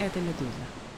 Это «Медуза».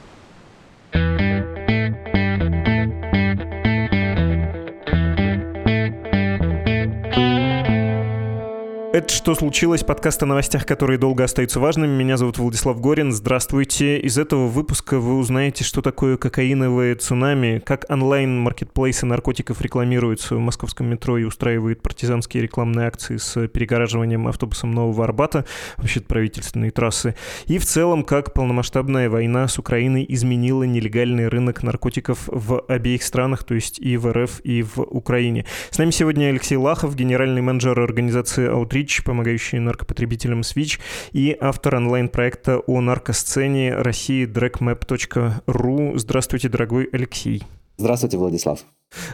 Это «Что случилось?» Подкаст о новостях, которые долго остаются важными. Меня зовут Владислав Горин. Здравствуйте. Из этого выпуска вы узнаете, что такое кокаиновое цунами, как онлайн-маркетплейсы наркотиков рекламируются в московском метро и устраивают партизанские рекламные акции с перегораживанием автобусом Нового Арбата, вообще правительственные трассы. И в целом, как полномасштабная война с Украиной изменила нелегальный рынок наркотиков в обеих странах, то есть и в РФ, и в Украине. С нами сегодня Алексей Лахов, генеральный менеджер организации «Аутрич», Switch, помогающий наркопотребителям Switch, и автор онлайн-проекта о наркосцене России dragmap.ru. Здравствуйте, дорогой Алексей. Здравствуйте, Владислав.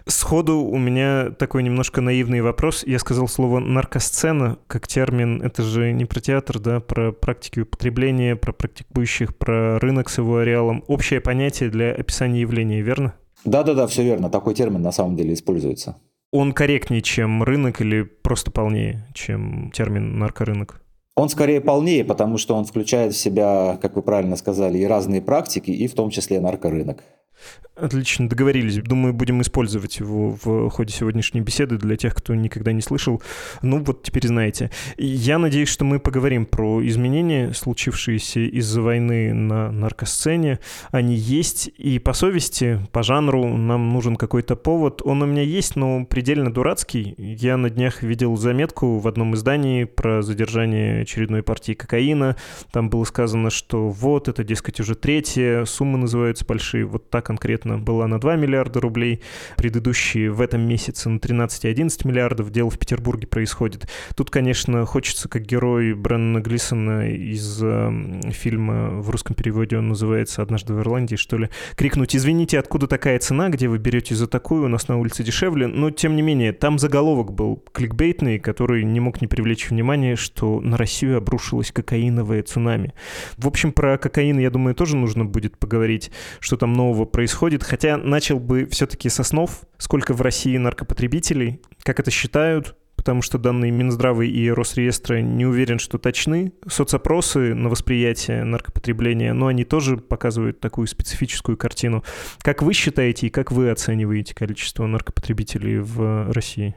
Сходу у меня такой немножко наивный вопрос. Я сказал слово «наркосцена» как термин. Это же не про театр, да, про практики употребления, про практикующих, про рынок с его ареалом. Общее понятие для описания явления, верно? Да-да-да, все верно. Такой термин на самом деле используется он корректнее, чем рынок или просто полнее, чем термин наркорынок? Он скорее полнее, потому что он включает в себя, как вы правильно сказали, и разные практики, и в том числе наркорынок. Отлично, договорились. Думаю, будем использовать его в ходе сегодняшней беседы для тех, кто никогда не слышал. Ну вот теперь знаете. Я надеюсь, что мы поговорим про изменения, случившиеся из-за войны на наркосцене. Они есть, и по совести, по жанру нам нужен какой-то повод. Он у меня есть, но предельно дурацкий. Я на днях видел заметку в одном издании про задержание очередной партии кокаина. Там было сказано, что вот, это, дескать, уже третья, суммы называются большие, вот так конкретно конкретно была на 2 миллиарда рублей, предыдущие в этом месяце на 13,11 миллиардов. Дело в Петербурге происходит. Тут, конечно, хочется, как герой Брэнна Глисона из э, фильма, в русском переводе он называется «Однажды в Ирландии», что ли, крикнуть «Извините, откуда такая цена, где вы берете за такую, у нас на улице дешевле?» Но, тем не менее, там заголовок был кликбейтный, который не мог не привлечь внимание, что на Россию обрушилась кокаиновое цунами. В общем, про кокаин, я думаю, тоже нужно будет поговорить, что там нового происходит будет, хотя начал бы все-таки со снов, сколько в России наркопотребителей, как это считают, потому что данные Минздрава и Росреестра не уверен, что точны. Соцопросы на восприятие наркопотребления, но они тоже показывают такую специфическую картину. Как вы считаете и как вы оцениваете количество наркопотребителей в России?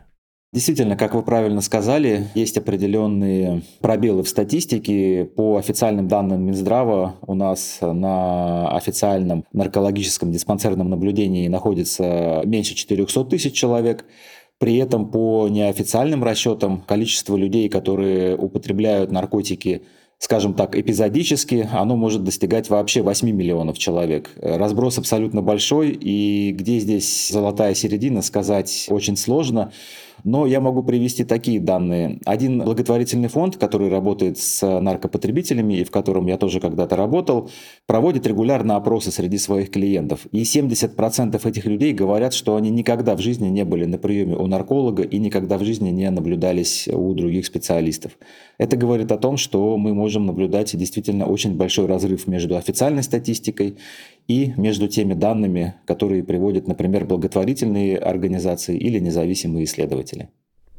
Действительно, как вы правильно сказали, есть определенные пробелы в статистике. По официальным данным Минздрава у нас на официальном наркологическом диспансерном наблюдении находится меньше 400 тысяч человек. При этом по неофициальным расчетам количество людей, которые употребляют наркотики скажем так, эпизодически, оно может достигать вообще 8 миллионов человек. Разброс абсолютно большой, и где здесь золотая середина, сказать очень сложно. Но я могу привести такие данные. Один благотворительный фонд, который работает с наркопотребителями и в котором я тоже когда-то работал, проводит регулярно опросы среди своих клиентов. И 70% этих людей говорят, что они никогда в жизни не были на приеме у нарколога и никогда в жизни не наблюдались у других специалистов. Это говорит о том, что мы можем наблюдать действительно очень большой разрыв между официальной статистикой и между теми данными, которые приводят, например, благотворительные организации или независимые исследователи.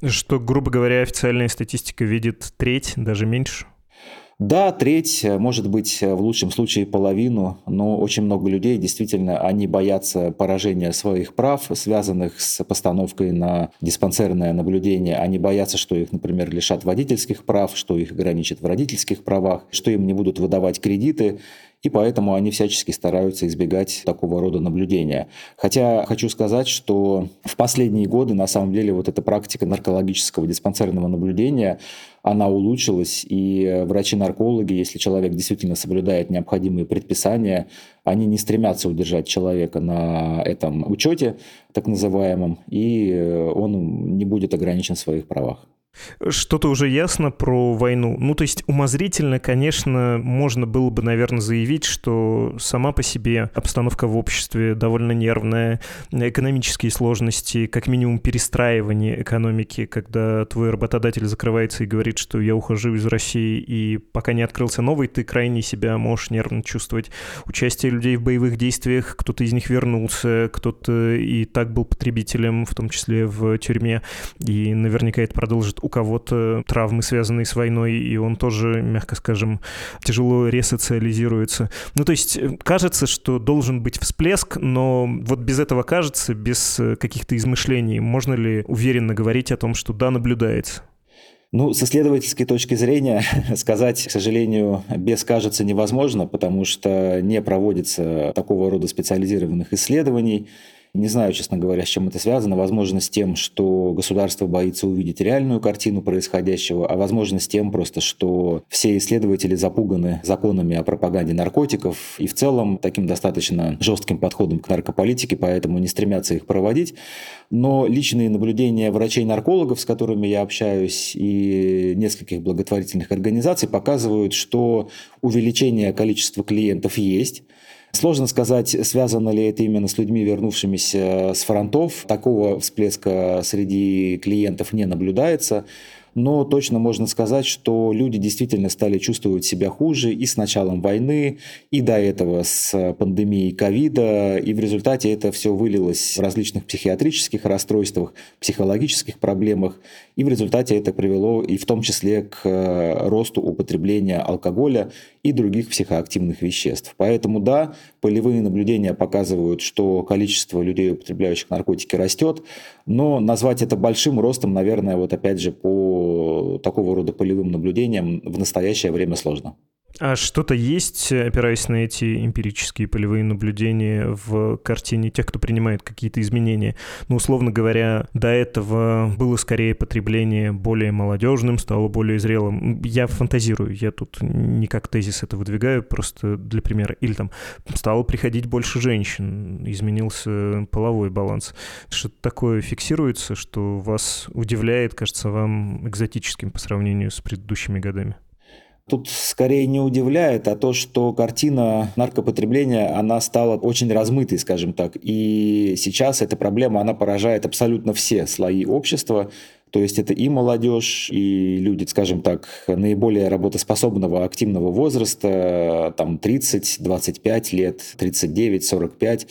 Что, грубо говоря, официальная статистика видит треть, даже меньше? Да, треть, может быть, в лучшем случае половину, но очень много людей действительно, они боятся поражения своих прав, связанных с постановкой на диспансерное наблюдение. Они боятся, что их, например, лишат водительских прав, что их ограничат в родительских правах, что им не будут выдавать кредиты и поэтому они всячески стараются избегать такого рода наблюдения. Хотя хочу сказать, что в последние годы на самом деле вот эта практика наркологического диспансерного наблюдения, она улучшилась, и врачи-наркологи, если человек действительно соблюдает необходимые предписания, они не стремятся удержать человека на этом учете, так называемом, и он не будет ограничен в своих правах. Что-то уже ясно про войну. Ну, то есть умозрительно, конечно, можно было бы, наверное, заявить, что сама по себе обстановка в обществе довольно нервная, экономические сложности, как минимум перестраивание экономики, когда твой работодатель закрывается и говорит, что я ухожу из России, и пока не открылся новый, ты крайне себя можешь нервно чувствовать. Участие людей в боевых действиях, кто-то из них вернулся, кто-то и так был потребителем, в том числе в тюрьме, и наверняка это продолжит у кого-то травмы, связанные с войной, и он тоже, мягко скажем, тяжело ресоциализируется. Ну, то есть э, кажется, что должен быть всплеск, но вот без этого кажется, без э, каких-то измышлений, можно ли уверенно говорить о том, что да, наблюдается? Ну, с исследовательской точки зрения сказать, к сожалению, без кажется невозможно, потому что не проводится такого рода специализированных исследований. Не знаю, честно говоря, с чем это связано. Возможно, с тем, что государство боится увидеть реальную картину происходящего, а возможно, с тем просто, что все исследователи запуганы законами о пропаганде наркотиков и в целом таким достаточно жестким подходом к наркополитике, поэтому не стремятся их проводить. Но личные наблюдения врачей-наркологов, с которыми я общаюсь, и нескольких благотворительных организаций показывают, что увеличение количества клиентов есть, Сложно сказать, связано ли это именно с людьми, вернувшимися с фронтов. Такого всплеска среди клиентов не наблюдается но точно можно сказать, что люди действительно стали чувствовать себя хуже и с началом войны, и до этого с пандемией ковида, и в результате это все вылилось в различных психиатрических расстройствах, психологических проблемах, и в результате это привело и в том числе к э, росту употребления алкоголя и других психоактивных веществ. Поэтому да, полевые наблюдения показывают, что количество людей, употребляющих наркотики, растет, но назвать это большим ростом, наверное, вот опять же по такого рода полевым наблюдениям в настоящее время сложно. А что-то есть, опираясь на эти эмпирические полевые наблюдения в картине тех, кто принимает какие-то изменения? Ну, условно говоря, до этого было скорее потребление более молодежным, стало более зрелым. Я фантазирую, я тут не как тезис это выдвигаю, просто для примера. Или там стало приходить больше женщин, изменился половой баланс. Что-то такое фиксируется, что вас удивляет, кажется вам экзотическим по сравнению с предыдущими годами? Тут скорее не удивляет, а то, что картина наркопотребления, она стала очень размытой, скажем так. И сейчас эта проблема, она поражает абсолютно все слои общества. То есть это и молодежь, и люди, скажем так, наиболее работоспособного активного возраста, там 30, 25 лет, 39, 45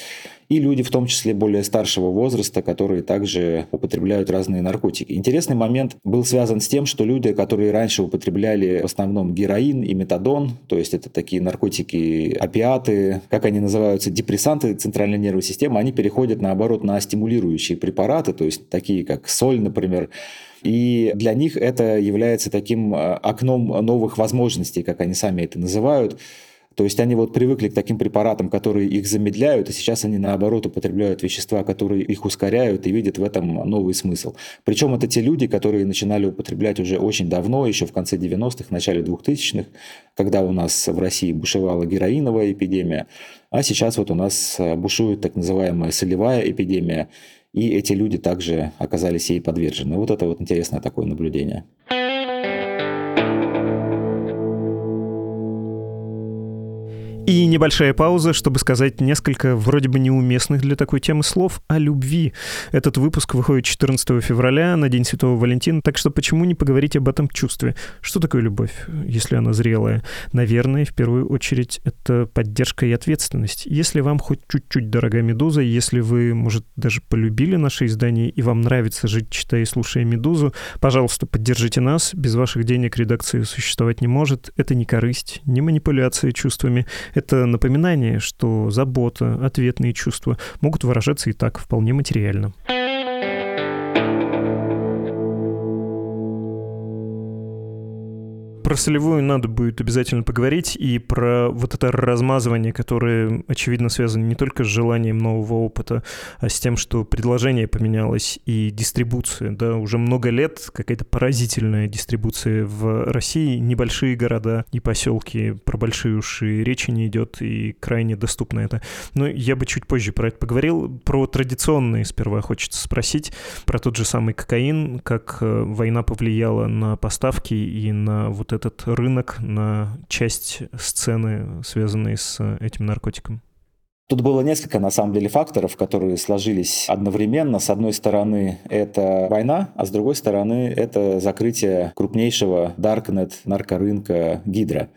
и люди, в том числе более старшего возраста, которые также употребляют разные наркотики. Интересный момент был связан с тем, что люди, которые раньше употребляли в основном героин и метадон, то есть это такие наркотики, опиаты, как они называются, депрессанты центральной нервной системы, они переходят наоборот на стимулирующие препараты, то есть такие как соль, например, и для них это является таким э, окном новых возможностей, как они сами это называют. То есть они вот привыкли к таким препаратам, которые их замедляют, и сейчас они наоборот употребляют вещества, которые их ускоряют и видят в этом новый смысл. Причем это те люди, которые начинали употреблять уже очень давно, еще в конце 90-х, начале 2000-х, когда у нас в России бушевала героиновая эпидемия, а сейчас вот у нас бушует так называемая солевая эпидемия, и эти люди также оказались ей подвержены. Вот это вот интересное такое наблюдение. И небольшая пауза, чтобы сказать несколько вроде бы неуместных для такой темы слов о любви. Этот выпуск выходит 14 февраля на День Святого Валентина, так что почему не поговорить об этом чувстве? Что такое любовь, если она зрелая? Наверное, в первую очередь, это поддержка и ответственность. Если вам хоть чуть-чуть дорога «Медуза», если вы, может, даже полюбили наше издание и вам нравится жить, читая и слушая «Медузу», пожалуйста, поддержите нас. Без ваших денег редакция существовать не может. Это не корысть, не манипуляция чувствами. Это напоминание, что забота, ответные чувства могут выражаться и так вполне материально. Про солевую надо будет обязательно поговорить, и про вот это размазывание, которое, очевидно, связано не только с желанием нового опыта, а с тем, что предложение поменялось и дистрибуция. Да, уже много лет какая-то поразительная дистрибуция в России. Небольшие города и поселки, про большие уж и речи не идет, и крайне доступно это. Но я бы чуть позже про это поговорил. Про традиционные сперва хочется спросить, про тот же самый кокаин, как э, война повлияла на поставки и на вот этот рынок на часть сцены, связанной с этим наркотиком? Тут было несколько, на самом деле, факторов, которые сложились одновременно. С одной стороны, это война, а с другой стороны, это закрытие крупнейшего даркнет наркорынка Гидра.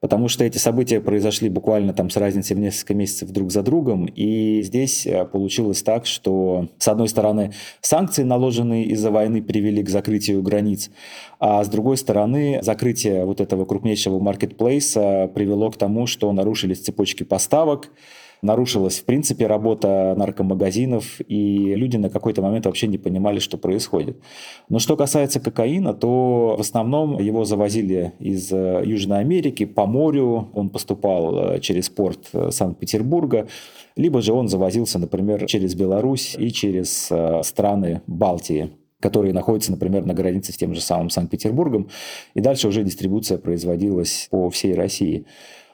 Потому что эти события произошли буквально там с разницей в несколько месяцев друг за другом, и здесь э, получилось так, что, с одной стороны, санкции, наложенные из-за войны, привели к закрытию границ, а с другой стороны, закрытие вот этого крупнейшего маркетплейса привело к тому, что нарушились цепочки поставок, нарушилась, в принципе, работа наркомагазинов, и люди на какой-то момент вообще не понимали, что происходит. Но что касается кокаина, то в основном его завозили из э, Южной Америки по морю, он поступал э, через порт э, Санкт-Петербурга, либо же он завозился, например, через Беларусь и через страны Балтии которые находятся, например, на границе с тем же самым Санкт-Петербургом, и дальше уже дистрибуция производилась по всей России.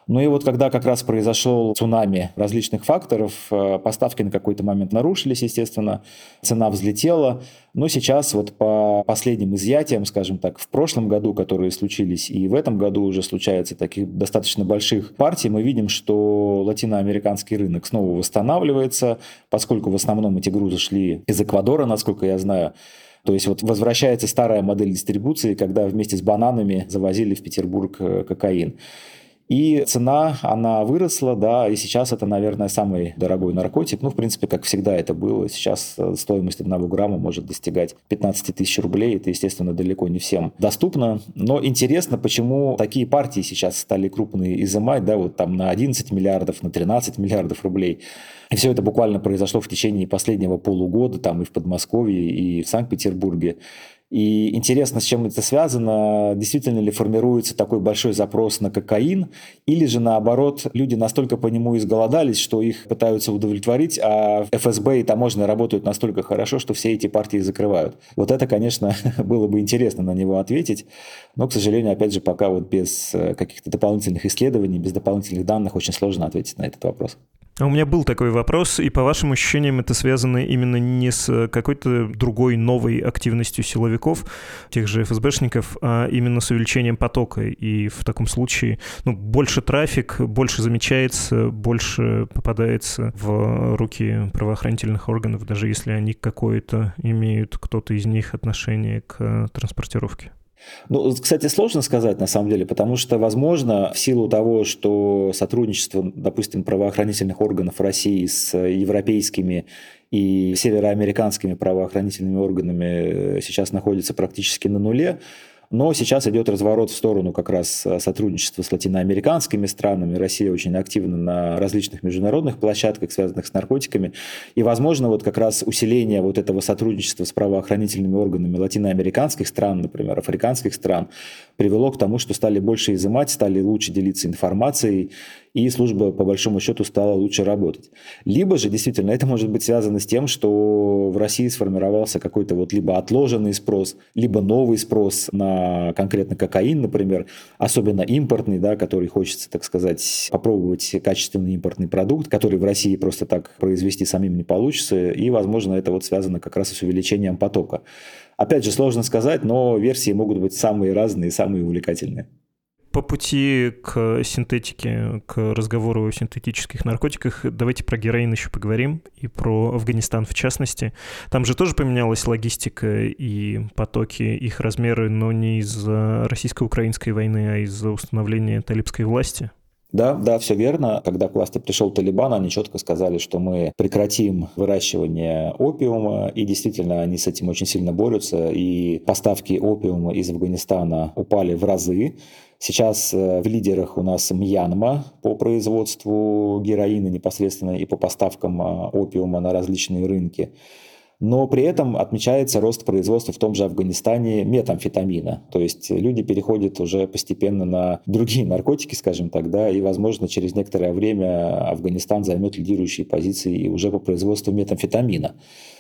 Ну и вот когда как раз произошел цунами различных факторов, э, поставки на какой-то момент нарушились, естественно, цена взлетела. Но сейчас вот по последним изъятиям, скажем так, в прошлом году, которые случились, и в этом году уже случаются таких достаточно больших партий, мы видим, что латиноамериканский рынок снова восстанавливается, поскольку в основном эти грузы шли из Эквадора, насколько я знаю. То есть вот возвращается старая модель дистрибуции, когда вместе с бананами завозили в Петербург э, кокаин. И цена, она выросла, да, и сейчас это, наверное, самый дорогой наркотик. Ну, в принципе, как всегда это было. Сейчас э, стоимость одного грамма может достигать 15 тысяч рублей. Это, естественно, далеко не всем доступно. Но интересно, почему такие партии сейчас стали крупные изымать, да, вот там на 11 миллиардов, на 13 миллиардов рублей. И все это буквально произошло в течение последнего полугода, там и в Подмосковье, и в Санкт-Петербурге. И интересно, с чем это связано, действительно ли формируется такой большой запрос на кокаин, или же наоборот, люди настолько по нему изголодались, что их пытаются удовлетворить, а ФСБ и таможня работают настолько хорошо, что все эти партии закрывают. Вот это, конечно, было бы интересно на него ответить, но, к сожалению, опять же, пока вот без э, каких-то дополнительных исследований, без дополнительных данных очень сложно ответить на этот вопрос. А у меня был такой вопрос, и по вашим ощущениям это связано именно не с какой-то другой новой активностью силовиков, тех же ФСБшников, а именно с увеличением потока. И в таком случае ну, больше трафик, больше замечается, больше попадается в руки правоохранительных органов, даже если они какое-то имеют, кто-то из них отношение к транспортировке. Ну, кстати, сложно сказать на самом деле, потому что, возможно, в силу того, что сотрудничество, допустим, правоохранительных органов России с европейскими и североамериканскими правоохранительными органами сейчас находится практически на нуле, но сейчас идет разворот в сторону как раз э, сотрудничества с латиноамериканскими странами. Россия очень активна на различных международных площадках, связанных с наркотиками. И, возможно, вот как раз усиление вот этого сотрудничества с правоохранительными органами латиноамериканских стран, например, африканских стран, привело к тому, что стали больше изымать, стали лучше делиться информацией, и служба, по большому счету, стала лучше работать. Либо же, действительно, это может быть связано с тем, что в России сформировался какой-то вот либо отложенный спрос, либо новый спрос на конкретно кокаин, например, особенно импортный, да, который хочется, так сказать, попробовать качественный импортный продукт, который в России просто так произвести самим не получится, и, возможно, это вот связано как раз с увеличением потока. Опять же, сложно сказать, но версии могут быть самые разные, самые увлекательные по пути к синтетике, к разговору о синтетических наркотиках, давайте про героин еще поговорим и про Афганистан в частности. Там же тоже поменялась логистика и потоки, их размеры, но не из-за российско-украинской войны, а из-за установления талибской власти. Да, да, все верно. Когда к власти пришел Талибан, они четко сказали, что мы прекратим выращивание опиума, и действительно они с этим очень сильно борются, и поставки опиума из Афганистана упали в разы. Сейчас э, в лидерах у нас Мьянма по производству героина непосредственно и по поставкам а, опиума на различные рынки. Но при этом отмечается рост производства в том же Афганистане метамфетамина. То есть люди переходят уже постепенно на другие наркотики, скажем так, да, и, возможно, через некоторое время Афганистан займет лидирующие позиции уже по производству метамфетамина.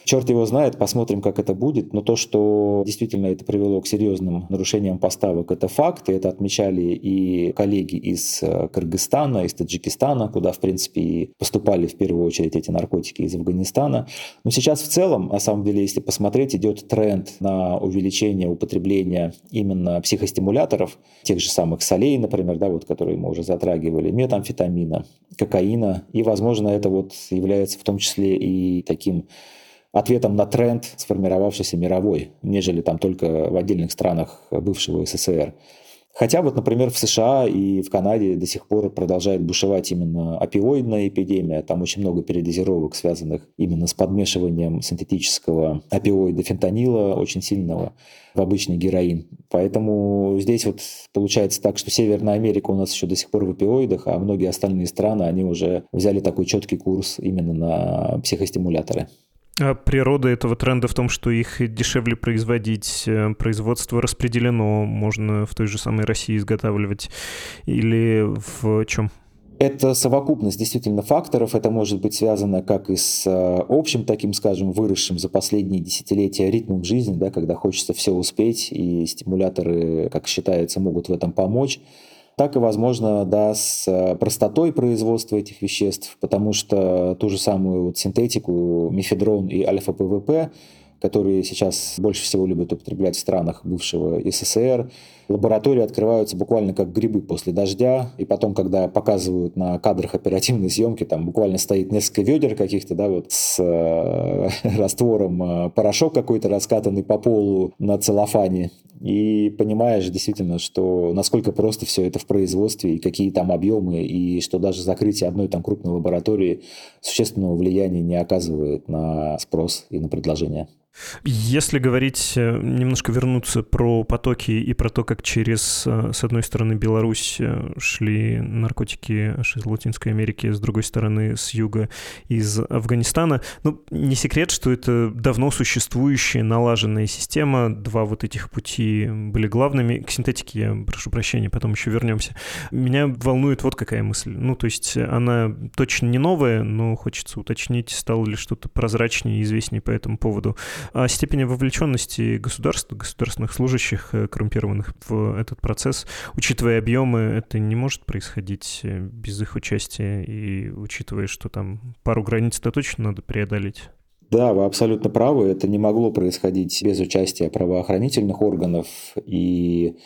Черт его знает, посмотрим, как это будет. Но то, что действительно это привело к серьезным нарушениям поставок, это факт. И это отмечали и коллеги из э, Кыргызстана, из Таджикистана, куда, в принципе, и поступали в первую очередь эти наркотики из Афганистана. Но сейчас в целом, на самом деле, если посмотреть, идет тренд на увеличение употребления именно психостимуляторов, тех же самых солей, например, да, вот, которые мы уже затрагивали, метамфетамина, кокаина. И, возможно, это вот является в том числе и таким ответом на тренд, сформировавшийся мировой, нежели там только в отдельных странах бывшего СССР. Хотя вот, например, в США и в Канаде до сих пор продолжает бушевать именно опиоидная эпидемия. Там очень много передозировок, связанных именно с подмешиванием синтетического опиоида фентанила, очень сильного, в обычный героин. Поэтому здесь вот получается так, что Северная Америка у нас еще до сих пор в опиоидах, а многие остальные страны, они уже взяли такой четкий курс именно на психостимуляторы. А природа этого тренда в том, что их дешевле производить, э, производство распределено, можно в той же самой России изготавливать, или в чем? Это совокупность действительно факторов. Это может быть связано как и с э, общим таким, скажем, выросшим за последние десятилетия ритмом жизни, да, когда хочется все успеть, и стимуляторы, как считается, могут в этом помочь так и, возможно, да, с э, простотой производства этих веществ, потому что ту же самую вот синтетику, мифедрон и альфа-ПВП, которые сейчас больше всего любят употреблять в странах бывшего СССР, лаборатории открываются буквально как грибы после дождя, и потом, когда показывают на кадрах оперативной съемки, там буквально стоит несколько ведер каких-то, да, вот с э, раствором э, порошок какой-то раскатанный по полу на целлофане, и понимаешь действительно, что насколько просто все это в производстве, и какие там объемы, и что даже закрытие одной там крупной лаборатории существенного влияния не оказывает на спрос и на предложение. Если говорить, э, немножко вернуться про потоки и про то, как через, э, с одной стороны, Беларусь э, шли наркотики из Латинской Америки, с другой стороны, с юга, из Афганистана, ну, не секрет, что это давно существующая, налаженная система. Два вот этих пути были главными. К синтетике я прошу прощения, потом еще вернемся. Меня волнует вот какая мысль. Ну, то есть она точно не новая, но хочется уточнить, стало ли что-то прозрачнее и известнее по этому поводу о степени вовлеченности государства, государственных служащих, э, коррумпированных в этот процесс, учитывая объемы, это не может происходить э, без их участия, и учитывая, что там пару границ-то точно надо преодолеть. Да, вы абсолютно правы. Это не могло происходить без участия правоохранительных органов. И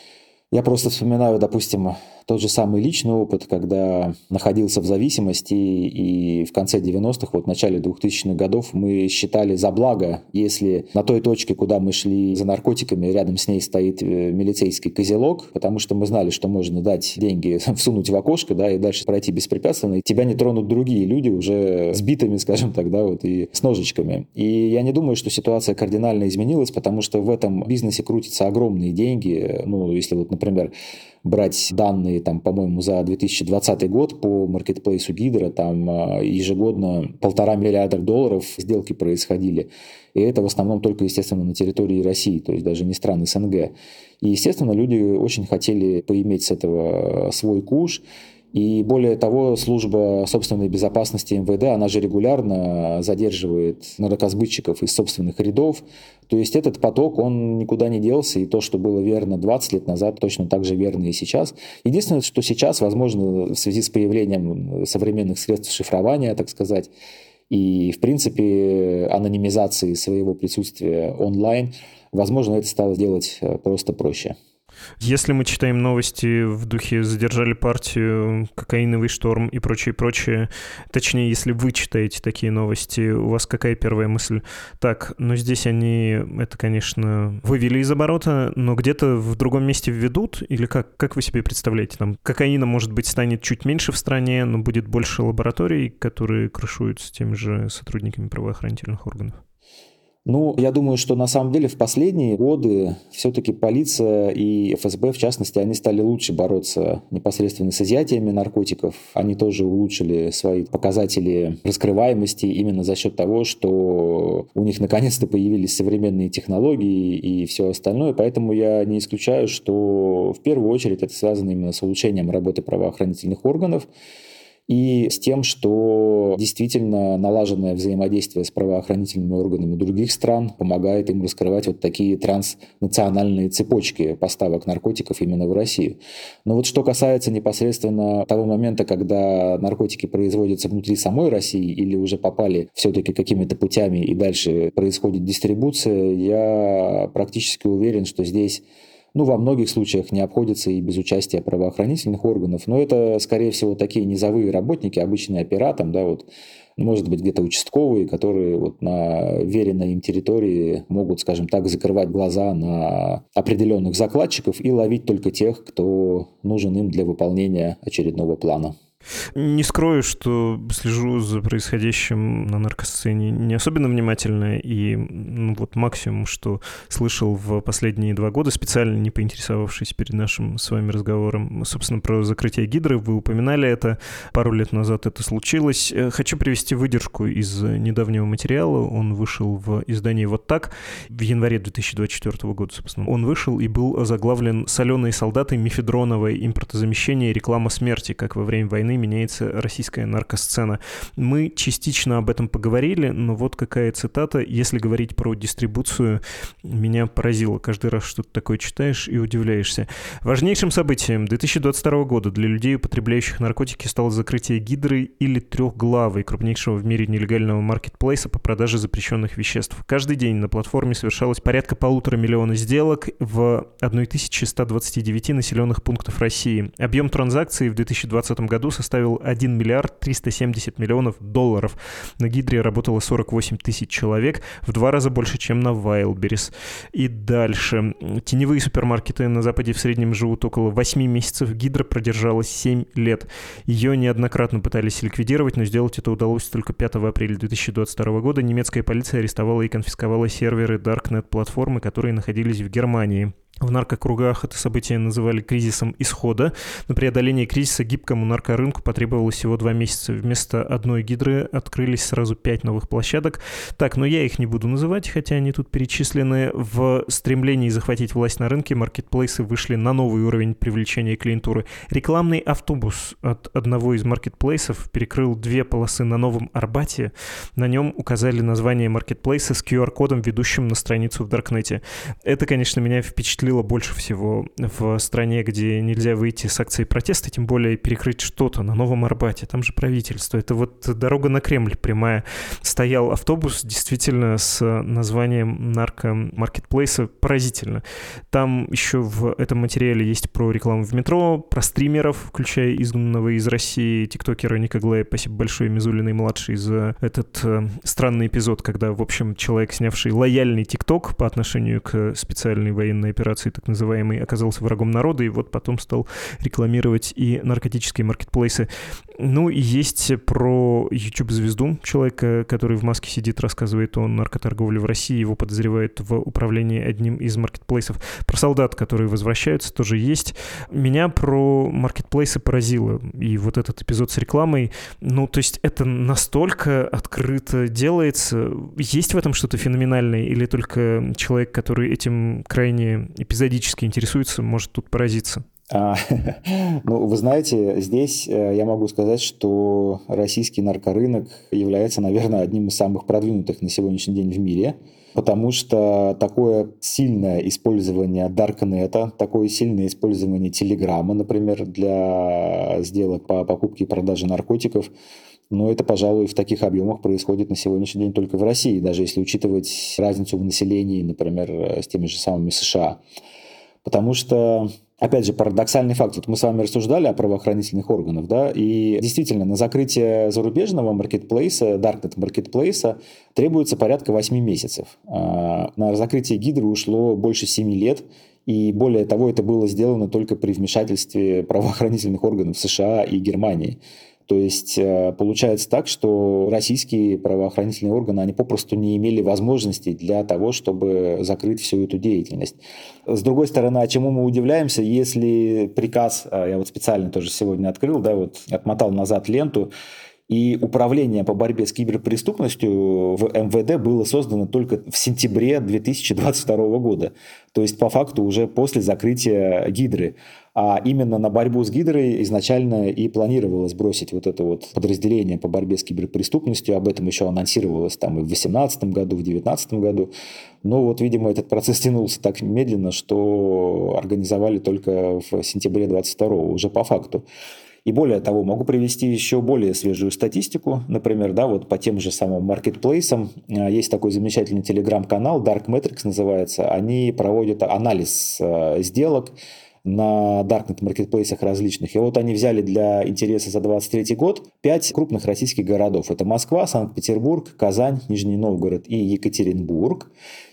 я просто вспоминаю, допустим, тот же самый личный опыт, когда находился в зависимости, и в конце 90-х, вот в начале 2000-х годов мы считали за благо, если на той точке, куда мы шли за наркотиками, рядом с ней стоит э, милицейский козелок, потому что мы знали, что можно дать деньги, всунуть в окошко, да, и дальше пройти беспрепятственно, и тебя не тронут другие люди уже сбитыми, скажем так, да, вот, и с ножичками. И я не думаю, что ситуация кардинально изменилась, потому что в этом бизнесе крутятся огромные деньги, ну, если вот, например, брать данные, там, по-моему, за 2020 год по маркетплейсу Гидра, там а, ежегодно полтора миллиарда долларов сделки происходили. И это в основном только, естественно, на территории России, то есть даже не стран СНГ. И, естественно, люди очень хотели поиметь с этого свой куш. И более того, служба собственной безопасности МВД, она же регулярно задерживает наркосбытчиков из собственных рядов. То есть этот поток, он никуда не делся, и то, что было верно 20 лет назад, точно так же верно и сейчас. Единственное, что сейчас, возможно, в связи с появлением современных средств шифрования, так сказать, и, в принципе, анонимизации своего присутствия онлайн, возможно, это стало делать э, просто проще. Если мы читаем новости в духе «задержали партию», «кокаиновый шторм» и прочее, прочее, точнее, если вы читаете такие новости, у вас какая первая мысль? Так, ну здесь они это, конечно, вывели из оборота, но где-то в другом месте введут? Или как, как вы себе представляете? Там кокаина, может быть, станет чуть меньше в стране, но будет больше лабораторий, которые крышуются теми же сотрудниками правоохранительных органов? Ну, я думаю, что на самом деле в последние годы все-таки полиция и ФСБ, в частности, они стали лучше бороться непосредственно с изъятиями наркотиков. Они тоже улучшили свои показатели раскрываемости именно за счет того, что у них наконец-то появились современные технологии и все остальное. Поэтому я не исключаю, что в первую очередь это связано именно с улучшением работы правоохранительных органов и с тем, что действительно налаженное взаимодействие с правоохранительными органами других стран помогает им раскрывать вот такие транснациональные цепочки поставок наркотиков именно в Россию. Но вот что касается непосредственно того момента, когда наркотики производятся внутри самой России или уже попали все-таки какими-то путями и дальше происходит дистрибуция, я практически уверен, что здесь ну, во многих случаях не обходится и без участия правоохранительных органов, но это, скорее всего, такие низовые работники, обычные оператор, да, вот, может быть, где-то участковые, которые вот на веренной им территории могут, скажем так, закрывать глаза на определенных закладчиков и ловить только тех, кто нужен им для выполнения очередного плана. Не скрою, что слежу за происходящим на наркосцене не особенно внимательно, и ну, вот максимум, что слышал в последние два года, специально не поинтересовавшись перед нашим с вами разговором, собственно, про закрытие гидры, вы упоминали это, пару лет назад это случилось. Э, хочу привести выдержку из недавнего материала, он вышел в издании «Вот так» в январе 2024 года, собственно. Он вышел и был заглавлен «Соленые солдаты, мифедроновое импортозамещение. Реклама смерти, как во время войны войны меняется российская наркосцена. Мы частично об этом поговорили, но вот какая цитата. Если говорить про дистрибуцию, меня поразило. Каждый раз что-то такое читаешь и удивляешься. Важнейшим событием 2022 года для людей, употребляющих наркотики, стало закрытие Гидры или трехглавой, крупнейшего в мире нелегального маркетплейса по продаже запрещенных веществ. Каждый день на платформе совершалось порядка полутора миллиона сделок в 1129 населенных пунктах России. Объем транзакций в 2020 году составил 1 миллиард 370 миллионов долларов. На Гидре работало 48 тысяч человек, в два раза больше, чем на Wildberries. И дальше. Теневые супермаркеты на Западе в среднем живут около 8 месяцев. Гидра продержалась 7 лет. Ее неоднократно пытались ликвидировать, но сделать это удалось только 5 апреля 2022 года. Немецкая полиция арестовала и конфисковала серверы Darknet-платформы, которые находились в Германии. В наркокругах это событие называли кризисом исхода. На преодоление кризиса гибкому наркорынку потребовалось всего два месяца. Вместо одной гидры открылись сразу пять новых площадок. Так, но я их не буду называть, хотя они тут перечислены. В стремлении захватить власть на рынке маркетплейсы вышли на новый уровень привлечения клиентуры. Рекламный автобус от одного из маркетплейсов перекрыл две полосы на Новом Арбате. На нем указали название маркетплейса с QR-кодом, ведущим на страницу в Даркнете. Это, конечно, меня впечатлило впечатлило больше всего в стране, где нельзя выйти с акцией протеста, тем более перекрыть что-то на Новом Арбате, там же правительство. Это вот дорога на Кремль прямая. Стоял автобус действительно с названием нарко-маркетплейса. Поразительно. Там еще в этом материале есть про рекламу в метро, про стримеров, включая изгнанного из России тиктокера Ника Глэя. Спасибо большое Мизулиной младший за этот э, странный эпизод, когда, в общем, человек, снявший лояльный тикток по отношению к специальной военной операции, операции так называемый оказался врагом народа, и вот потом стал рекламировать и наркотические маркетплейсы. Ну и есть про YouTube-звезду, человека, который в маске сидит, рассказывает о наркоторговле в России, его подозревают в управлении одним из маркетплейсов. Про солдат, которые возвращаются, тоже есть. Меня про маркетплейсы поразило. И вот этот эпизод с рекламой, ну, то есть это настолько открыто делается. Есть в этом что-то феноменальное или только человек, который этим крайне эпизодически интересуется, может тут поразиться? А, ну, вы знаете, здесь э, я могу сказать, что российский наркорынок является, наверное, одним из самых продвинутых на сегодняшний день в мире, потому что такое сильное использование Даркнета, такое сильное использование Телеграма, например, для сделок по покупке и продаже наркотиков, но это, пожалуй, в таких объемах происходит на сегодняшний день только в России, даже если учитывать разницу в населении, например, с теми же самыми США. Потому что Опять же, парадоксальный факт. Вот мы с вами рассуждали о правоохранительных органах, да, и действительно на закрытие зарубежного маркетплейса, Darknet маркетплейса требуется порядка 8 месяцев. А на закрытие Гидры ушло больше 7 лет, и более того, это было сделано только при вмешательстве правоохранительных органов США и Германии. То есть э, получается так, что российские правоохранительные органы, они попросту не имели возможностей для того, чтобы закрыть всю эту деятельность. С другой стороны, а чему мы удивляемся, если приказ, э, я вот специально тоже сегодня открыл, да, вот отмотал назад ленту, и управление по борьбе с киберпреступностью в МВД было создано только в сентябре 2022 года. То есть, по факту, уже после закрытия Гидры. А именно на борьбу с Гидрой изначально и планировалось бросить вот это вот подразделение по борьбе с киберпреступностью. Об этом еще анонсировалось там и в 2018 году, в 2019 году. Но вот, видимо, этот процесс тянулся так медленно, что организовали только в сентябре 2022 уже по факту. И более того, могу привести еще более свежую статистику. Например, да, вот по тем же самым маркетплейсам э, есть такой замечательный телеграм-канал, Dark Metrics называется. Они проводят анализ э, сделок, на Darknet маркетплейсах различных. И вот они взяли для интереса за 23 год пять крупных российских городов. Это Москва, Санкт-Петербург, Казань, Нижний Новгород и Екатеринбург.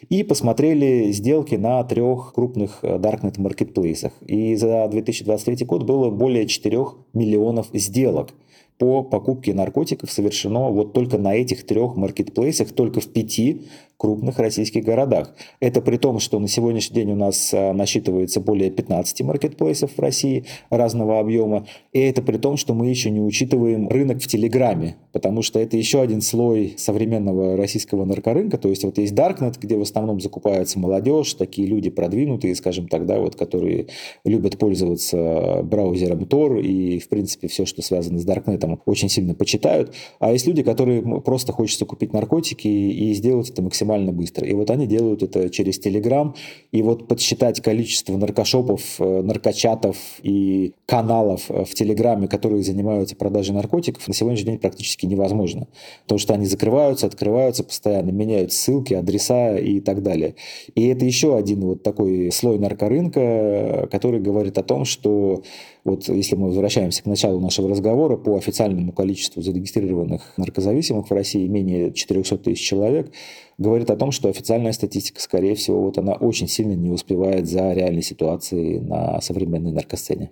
И посмотрели сделки на трех крупных э, Darknet маркетплейсах. И за 2023 год было более 4 миллионов сделок по покупке наркотиков совершено вот только на этих трех маркетплейсах, только в пяти крупных российских городах. Это при том, что на сегодняшний день у нас а, насчитывается более 15 маркетплейсов в России разного объема. И это при том, что мы еще не учитываем рынок в Телеграме, потому что это еще один слой современного российского наркорынка. То есть вот есть Darknet, где в основном закупается молодежь, такие люди продвинутые, скажем так, да, вот, которые любят пользоваться браузером Tor и, в принципе, все, что связано с Darknet, очень сильно почитают. А есть люди, которые просто хочется купить наркотики и сделать это максимально максимально быстро. И вот они делают это через Telegram. И вот подсчитать количество наркошопов, э, наркочатов и каналов э, в Телеграме, которые занимаются продажей наркотиков, на сегодняшний день практически невозможно. Потому что они закрываются, открываются постоянно, меняют ссылки, адреса и так далее. И это еще один вот такой слой наркорынка, который говорит о том, что вот если мы возвращаемся к началу нашего разговора, по официальному количеству зарегистрированных наркозависимых в России менее 400 тысяч человек, говорит о том, что официальная статистика, скорее всего, вот она очень сильно не успевает за реальной ситуацией на современной наркосцене.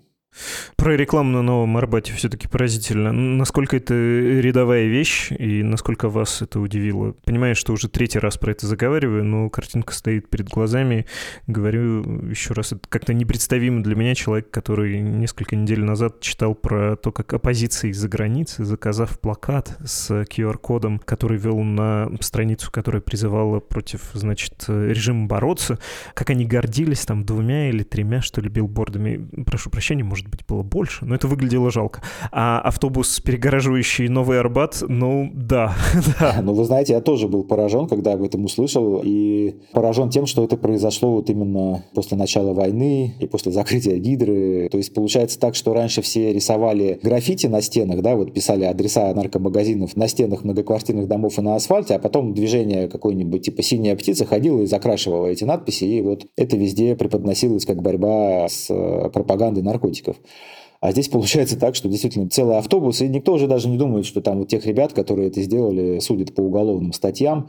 Про рекламу на Новом Арбате все-таки поразительно. Насколько это рядовая вещь и насколько вас это удивило? Понимаю, что уже третий раз про это заговариваю, но картинка стоит перед глазами. Говорю еще раз, это как-то непредставимо для меня человек, который несколько недель назад читал про то, как оппозиция из-за границы, заказав плакат с QR-кодом, который вел на страницу, которая призывала против, значит, режима бороться, как они гордились там двумя или тремя, что ли, билбордами. Прошу прощения, может может быть, было больше, но это выглядело жалко. А автобус, перегораживающий Новый Арбат, ну, да, да. Ну, вы знаете, я тоже был поражен, когда об этом услышал, и поражен тем, что это произошло вот именно после начала войны и после закрытия Гидры. То есть получается так, что раньше все рисовали граффити на стенах, да, вот писали адреса наркомагазинов на стенах многоквартирных домов и на асфальте, а потом движение какой-нибудь типа «Синяя птица» ходило и закрашивало эти надписи, и вот это везде преподносилось как борьба с э, пропагандой наркотиков участников. А здесь получается так, что действительно целый автобус, и никто уже даже не думает, что там вот тех ребят, которые это сделали, судят по уголовным статьям.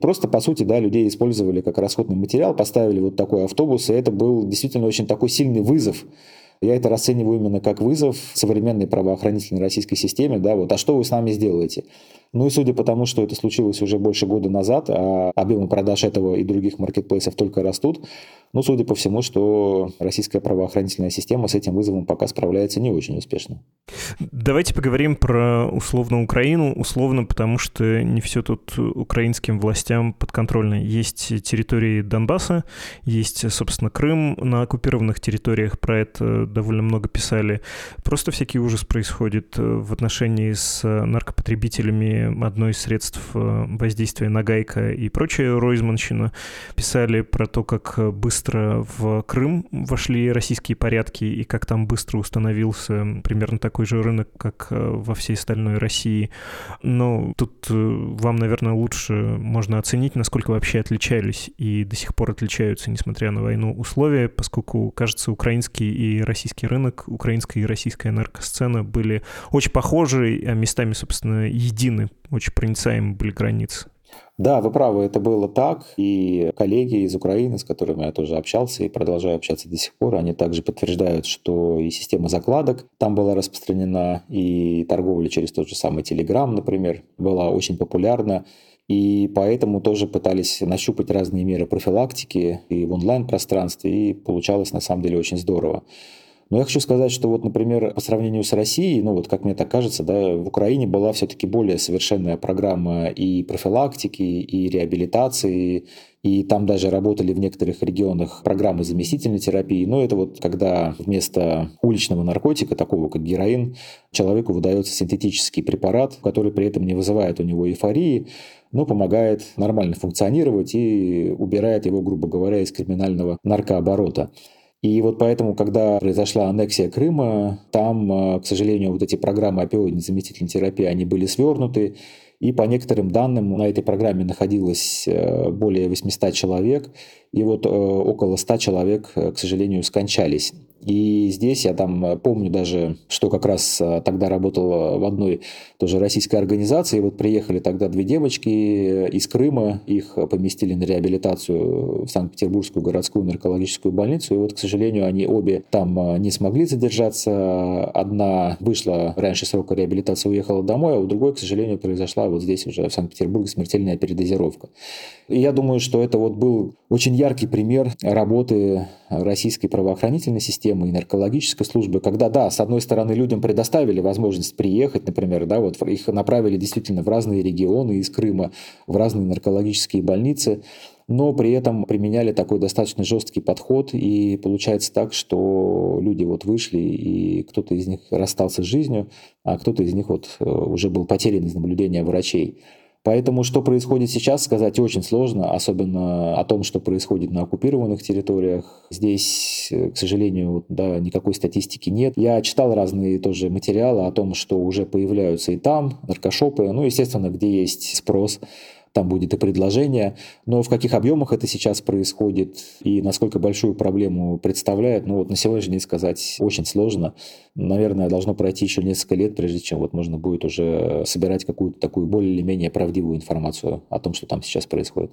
Просто, по сути, да, людей использовали как расходный материал, поставили вот такой автобус, и это был действительно очень такой сильный вызов я это расцениваю именно как вызов современной правоохранительной российской системе. Да, вот, а что вы с нами сделаете? Ну и судя по тому, что это случилось уже больше года назад, а объемы продаж этого и других маркетплейсов только растут, ну, судя по всему, что российская правоохранительная система с этим вызовом пока справляется не очень успешно. Давайте поговорим про условно Украину. Условно, потому что не все тут украинским властям подконтрольно. Есть территории Донбасса, есть, собственно, Крым на оккупированных территориях. Про это довольно много писали. Просто всякий ужас происходит в отношении с наркопотребителями одно из средств э, воздействия на Гайка и прочая Ройзманщина. Писали про то, как быстро в Крым вошли российские порядки и как там быстро установился примерно такой же рынок, как э, во всей остальной России. Но тут э, вам, наверное, лучше можно оценить, насколько вообще отличались и до сих пор отличаются, несмотря на войну, условия, поскольку, кажется, украинский и российский рынок, украинская и российская наркосцена были очень похожи, а местами, собственно, едины очень проницаемы были границы. Да, вы правы, это было так. И коллеги из Украины, с которыми я тоже общался и продолжаю общаться до сих пор, они также подтверждают, что и система закладок там была распространена, и торговля через тот же самый Telegram, например, была очень популярна. И поэтому тоже пытались нащупать разные меры профилактики и в онлайн-пространстве, и получалось на самом деле очень здорово. Но я хочу сказать, что вот, например, по сравнению с Россией, ну вот как мне так кажется, да, в Украине была все-таки более совершенная программа и профилактики, и реабилитации, и там даже работали в некоторых регионах программы заместительной терапии. Но это вот когда вместо уличного наркотика, такого как героин, человеку выдается синтетический препарат, который при этом не вызывает у него эйфории, но помогает нормально функционировать и убирает его, грубо говоря, из криминального наркооборота. И вот поэтому, когда произошла аннексия Крыма, там, э, к сожалению, вот эти программы опиоидной заместительной терапии, они были свернуты, и по некоторым данным на этой программе находилось э, более 800 человек, и вот э, около 100 человек, к сожалению, скончались. И здесь я там э, помню даже, что как раз э, тогда работал в одной тоже российской организации. Вот приехали тогда две девочки из Крыма, их поместили на реабилитацию в Санкт-Петербургскую городскую наркологическую больницу. И вот, к сожалению, они обе там э, не смогли задержаться. Одна вышла раньше срока реабилитации, уехала домой, а у другой, к сожалению, произошла вот здесь уже в Санкт-Петербурге смертельная передозировка. И я думаю, что это вот был очень яркий пример работы российской правоохранительной системы и наркологической службы, когда, да, с одной стороны, людям предоставили возможность приехать, например, да, вот их направили действительно в разные регионы из Крыма, в разные наркологические больницы, но при этом применяли такой достаточно жесткий подход, и получается так, что люди вот вышли, и кто-то из них расстался с жизнью, а кто-то из них вот э, уже был потерян из наблюдения врачей. Поэтому что происходит сейчас, сказать очень сложно, особенно о том, что происходит на оккупированных территориях. Здесь, э, к сожалению, да, никакой статистики нет. Я читал разные тоже материалы о том, что уже появляются и там наркошопы, ну, естественно, где есть спрос там будет и предложение, но в каких объемах это сейчас происходит и насколько большую проблему представляет, ну вот на сегодняшний день сказать очень сложно. Наверное, должно пройти еще несколько лет, прежде чем вот можно будет уже собирать какую-то такую более или менее правдивую информацию о том, что там сейчас происходит.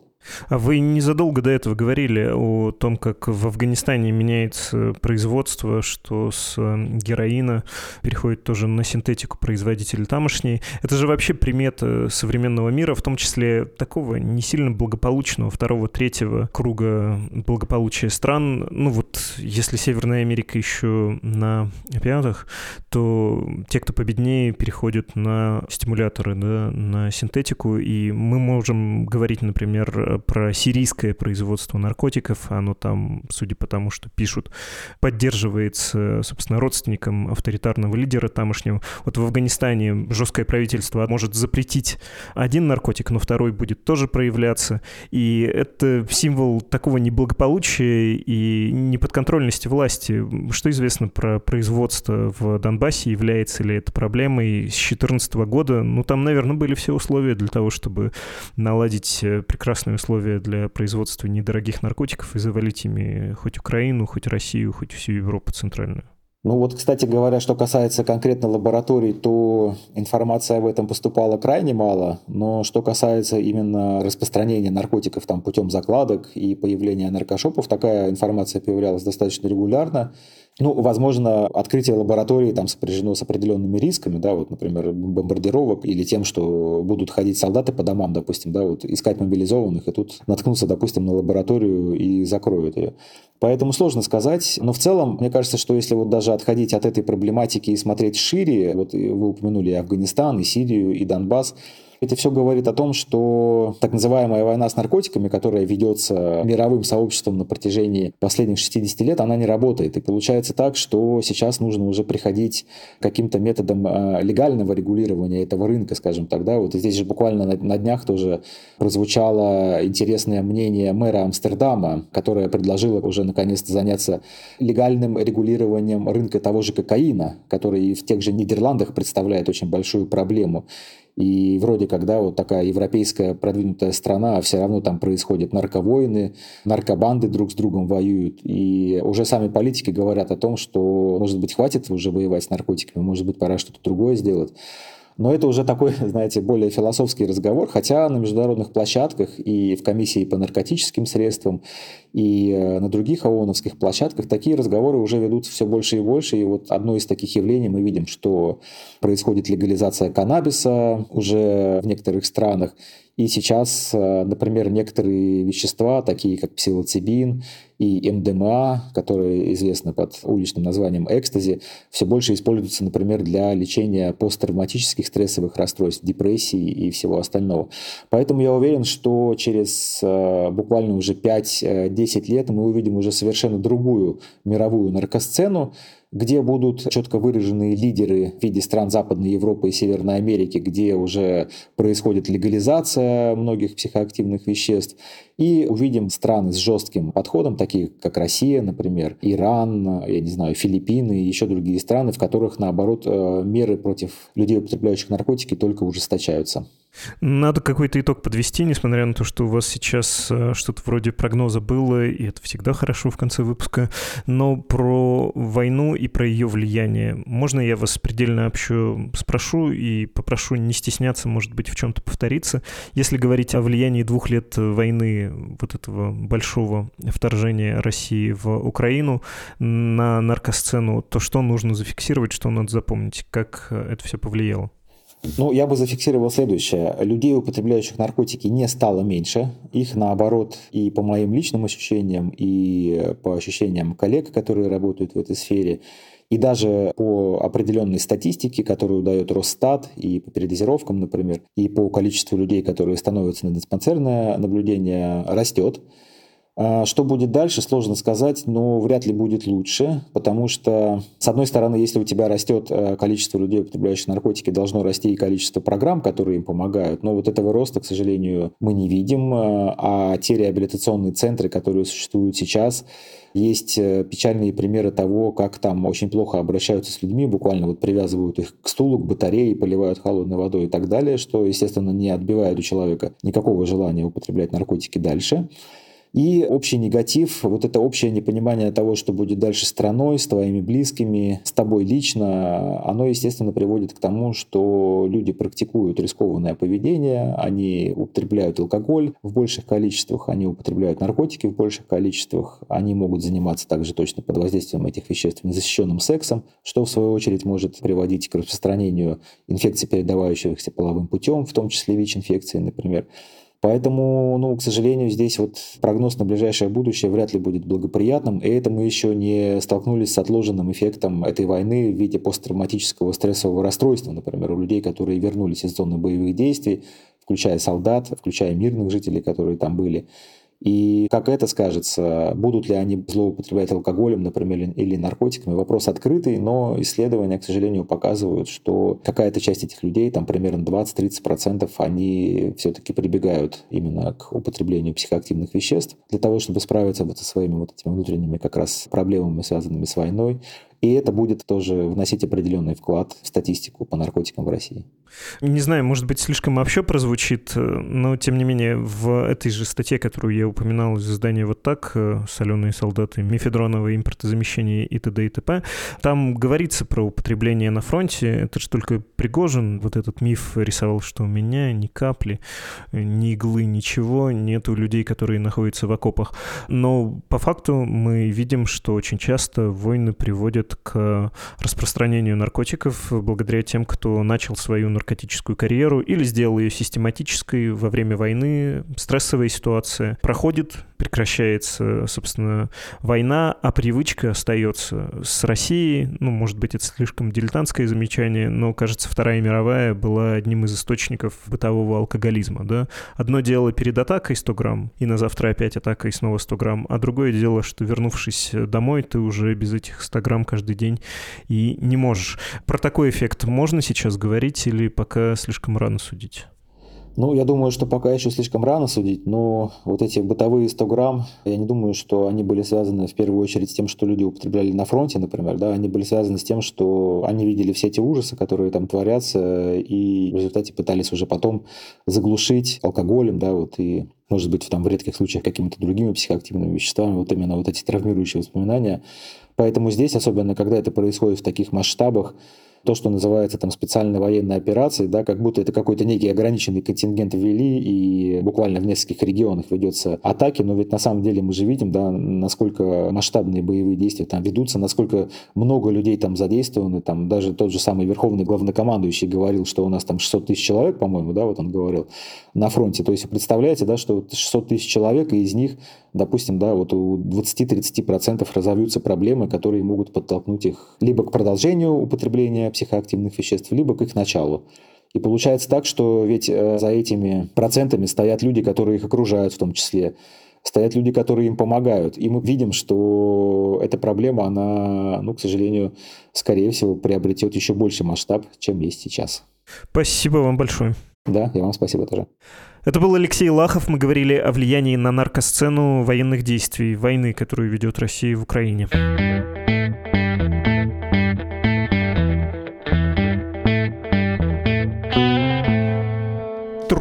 А вы незадолго до этого говорили о том, как в Афганистане меняется производство, что с героина переходит тоже на синтетику производитель тамошний. Это же вообще примета современного мира, в том числе такого не сильно благополучного второго, третьего круга благополучия стран. Ну вот, если Северная Америка еще на опиатах, то те, кто победнее, переходят на стимуляторы, да, на синтетику, и мы можем говорить, например, про сирийское производство наркотиков, оно там, судя по тому, что пишут, поддерживается, собственно, родственником авторитарного лидера тамошнего. Вот в Афганистане жесткое правительство может запретить один наркотик, но второй будет тоже проявляться. И это символ такого неблагополучия и неподконтрольности власти. Что известно про производство в Донбассе? Является ли это проблемой с 2014 года? Ну, там, наверное, были все условия для того, чтобы наладить э, прекрасные условия для производства недорогих наркотиков и завалить ими хоть Украину, хоть Россию, хоть всю Европу центральную. Ну вот, кстати говоря, что касается конкретно лабораторий, то информация об этом поступала крайне мало, но что касается именно распространения наркотиков там путем закладок и появления наркошопов, такая информация появлялась достаточно регулярно. Ну, возможно, открытие лаборатории там сопряжено с определенными рисками, да, вот, например, бомбардировок или тем, что будут ходить солдаты по домам, допустим, да, вот искать мобилизованных, и тут наткнуться, допустим, на лабораторию и закроют ее. Поэтому сложно сказать, но в целом, мне кажется, что если вот даже отходить от этой проблематики и смотреть шире, вот вы упомянули и Афганистан, и Сирию, и Донбасс, это все говорит о том, что так называемая война с наркотиками, которая ведется мировым сообществом на протяжении последних 60 лет, она не работает. И получается так, что сейчас нужно уже приходить каким-то методом а, легального регулирования этого рынка, скажем так. Да? Вот здесь же буквально на, на днях тоже прозвучало интересное мнение мэра Амстердама, которое предложило уже наконец-то заняться легальным регулированием рынка того же кокаина, который в тех же Нидерландах представляет очень большую проблему. И вроде как, да, вот такая европейская продвинутая страна, а все равно там происходят нарковойны, наркобанды друг с другом воюют. И уже сами политики говорят о том, что, может быть, хватит уже воевать с наркотиками, может быть, пора что-то другое сделать. Но это уже такой, знаете, более философский разговор, хотя на международных площадках и в комиссии по наркотическим средствам, и э, на других ООНовских площадках такие разговоры уже ведутся все больше и больше. И вот одно из таких явлений мы видим, что происходит легализация каннабиса уже в некоторых странах. И сейчас, э, например, некоторые вещества, такие как псилоцибин и МДМА, которые известны под уличным названием экстази, все больше используются, например, для лечения посттравматических стрессовых расстройств, депрессии и всего остального. Поэтому я уверен, что через э, буквально уже 5-10 лет мы увидим уже совершенно другую мировую наркосцену, где будут четко выраженные лидеры в виде стран Западной Европы и Северной Америки, где уже происходит легализация многих психоактивных веществ. И увидим страны с жестким подходом, такие как Россия, например, Иран, я не знаю, Филиппины и еще другие страны, в которых, наоборот, э, меры против людей, употребляющих наркотики, только ужесточаются. Надо какой-то итог подвести, несмотря на то, что у вас сейчас э, что-то вроде прогноза было, и это всегда хорошо в конце выпуска, но про войну и про ее влияние. Можно я вас предельно общо спрошу и попрошу не стесняться, может быть, в чем-то повториться? Если говорить о влиянии двух лет войны, вот этого большого вторжения России в Украину на наркосцену, то что нужно зафиксировать, что надо запомнить, как это все повлияло? Ну, я бы зафиксировал следующее. Людей, употребляющих наркотики, не стало меньше. Их, наоборот, и по моим личным ощущениям, и по ощущениям коллег, которые работают в этой сфере, и даже по определенной статистике, которую дает Росстат, и по передозировкам, например, и по количеству людей, которые становятся на диспансерное наблюдение, растет. А, что будет дальше, сложно сказать, но вряд ли будет лучше, потому что, с одной стороны, если у тебя растет э, количество людей, употребляющих наркотики, должно расти и количество программ, которые им помогают, но вот этого роста, к сожалению, мы не видим, э, а те реабилитационные центры, которые существуют сейчас, есть э, печальные примеры того, как там очень плохо обращаются с людьми, буквально вот привязывают их к стулу, к батарее, поливают холодной водой и так далее, что, естественно, не отбивает у человека никакого желания употреблять наркотики дальше. И общий негатив, вот это общее непонимание того, что будет дальше страной, с твоими близкими, с тобой лично, оно, естественно, приводит к тому, что люди практикуют рискованное поведение, они употребляют алкоголь в больших количествах, они употребляют наркотики в больших количествах, они могут заниматься также точно под воздействием этих веществ незащищенным сексом, что в свою очередь может приводить к распространению инфекций, передавающихся половым путем, в том числе ВИЧ-инфекции, например. Поэтому, ну, к сожалению, здесь вот прогноз на ближайшее будущее вряд ли будет благоприятным, и это мы еще не столкнулись с отложенным эффектом этой войны в виде посттравматического стрессового расстройства, например, у людей, которые вернулись из зоны боевых действий, включая солдат, включая мирных жителей, которые там были. И как это скажется, будут ли они злоупотреблять алкоголем, например, или наркотиками, вопрос открытый, но исследования, к сожалению, показывают, что какая-то часть этих людей, там примерно 20-30%, они все-таки прибегают именно к употреблению психоактивных веществ для того, чтобы справиться вот со своими вот этими внутренними как раз проблемами, связанными с войной. И это будет тоже вносить определенный вклад в статистику по наркотикам в России. Не знаю, может быть, слишком вообще прозвучит, э, но тем не менее в этой же статье, которую я упоминал из издания «Вот так», э, «Соленые солдаты», «Мефедроновое импортозамещение» и т.д. и т.п., там говорится про употребление на фронте. Это же только Пригожин вот этот миф рисовал, что у меня ни капли, ни иглы, ничего, нет у людей, которые находятся в окопах. Но по факту мы видим, что очень часто войны приводят к распространению наркотиков благодаря тем, кто начал свою наркотическую карьеру или сделал ее систематической во время войны, стрессовая ситуация проходит, прекращается, собственно, война, а привычка остается с Россией. Ну, может быть, это слишком дилетантское замечание, но, кажется, Вторая мировая была одним из источников бытового алкоголизма. Да? Одно дело перед атакой 100 грамм, и на завтра опять атака и снова 100 грамм, а другое дело, что вернувшись домой, ты уже без этих 100 грамм каждый день и не можешь. Про такой эффект можно сейчас говорить или пока слишком рано судить? Ну, я думаю, что пока еще слишком рано судить, но вот эти бытовые 100 грамм, я не думаю, что они были связаны в первую очередь с тем, что люди употребляли на фронте, например, да, они были связаны с тем, что они видели все эти ужасы, которые там творятся, и в результате пытались уже потом заглушить алкоголем, да, вот, и может быть, там, в редких случаях какими-то другими психоактивными веществами, вот именно вот эти травмирующие воспоминания. Поэтому здесь, особенно когда это происходит в таких масштабах, то, что называется там специальной военной операцией, да, как будто это какой-то некий ограниченный контингент ввели, и буквально в нескольких регионах ведется атаки, но ведь на самом деле мы же видим, да, насколько масштабные боевые действия там ведутся, насколько много людей там задействованы, там даже тот же самый верховный главнокомандующий говорил, что у нас там 600 тысяч человек, по-моему, да, вот он говорил, на фронте. То есть представляете, да, что 600 тысяч человек, и из них, допустим, да, вот у 20-30% разовьются проблемы, которые могут подтолкнуть их либо к продолжению употребления психоактивных веществ, либо к их началу. И получается так, что ведь э, за этими процентами стоят люди, которые их окружают в том числе, стоят люди, которые им помогают. И мы видим, что эта проблема, она, ну, к сожалению, скорее всего, приобретет еще больше масштаб, чем есть сейчас. Спасибо вам большое. Да, и вам спасибо тоже. Это был Алексей Лахов. Мы говорили о влиянии на наркосцену военных действий, войны, которую ведет Россия в Украине.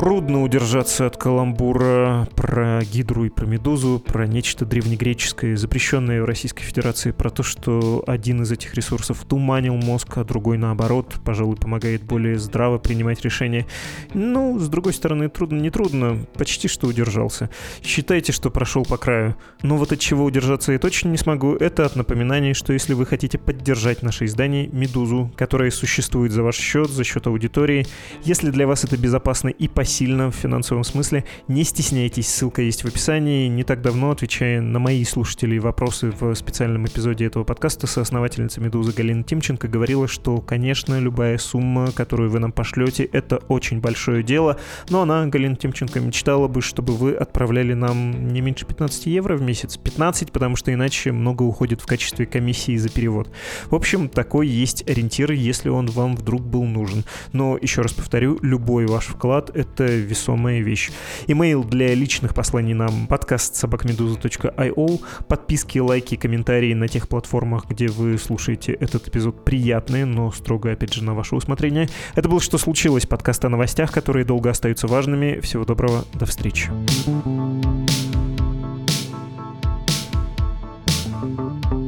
Трудно удержаться от каламбура про гидру и про медузу, про нечто древнегреческое, запрещенное в Российской Федерации, про то, что один из этих ресурсов туманил мозг, а другой, наоборот, пожалуй, помогает более здраво принимать решения. Ну, с другой стороны, трудно, не трудно, почти что удержался. Считайте, что прошел по краю. Но вот от чего удержаться я точно не смогу, это от напоминаний, что если вы хотите поддержать наше издание «Медузу», которое существует за ваш счет, за счет аудитории, если для вас это безопасно и посильно в финансовом смысле. Не стесняйтесь, ссылка есть в описании. Не так давно, отвечая на мои слушатели вопросы в специальном эпизоде этого подкаста, соосновательница «Медузы» Галина Тимченко говорила, что, конечно, любая сумма, которую вы нам пошлете, это очень большое дело, но она, Галина Тимченко, мечтала бы, чтобы вы отправляли нам не меньше 15 евро в месяц. 15, потому что иначе много уходит в качестве комиссии за перевод. В общем, такой есть ориентир, если он вам вдруг был нужен. Но, еще раз повторю, любой ваш вклад — это весомая вещь. Имейл для личных посланий нам подкаст собакмедуза.io. Подписки, лайки, комментарии на тех платформах, где вы слушаете этот эпизод приятные, но строго, опять же, на ваше усмотрение. Это было «Что случилось?» подкаст о новостях, которые долго остаются важными. Всего доброго, до встречи. thank you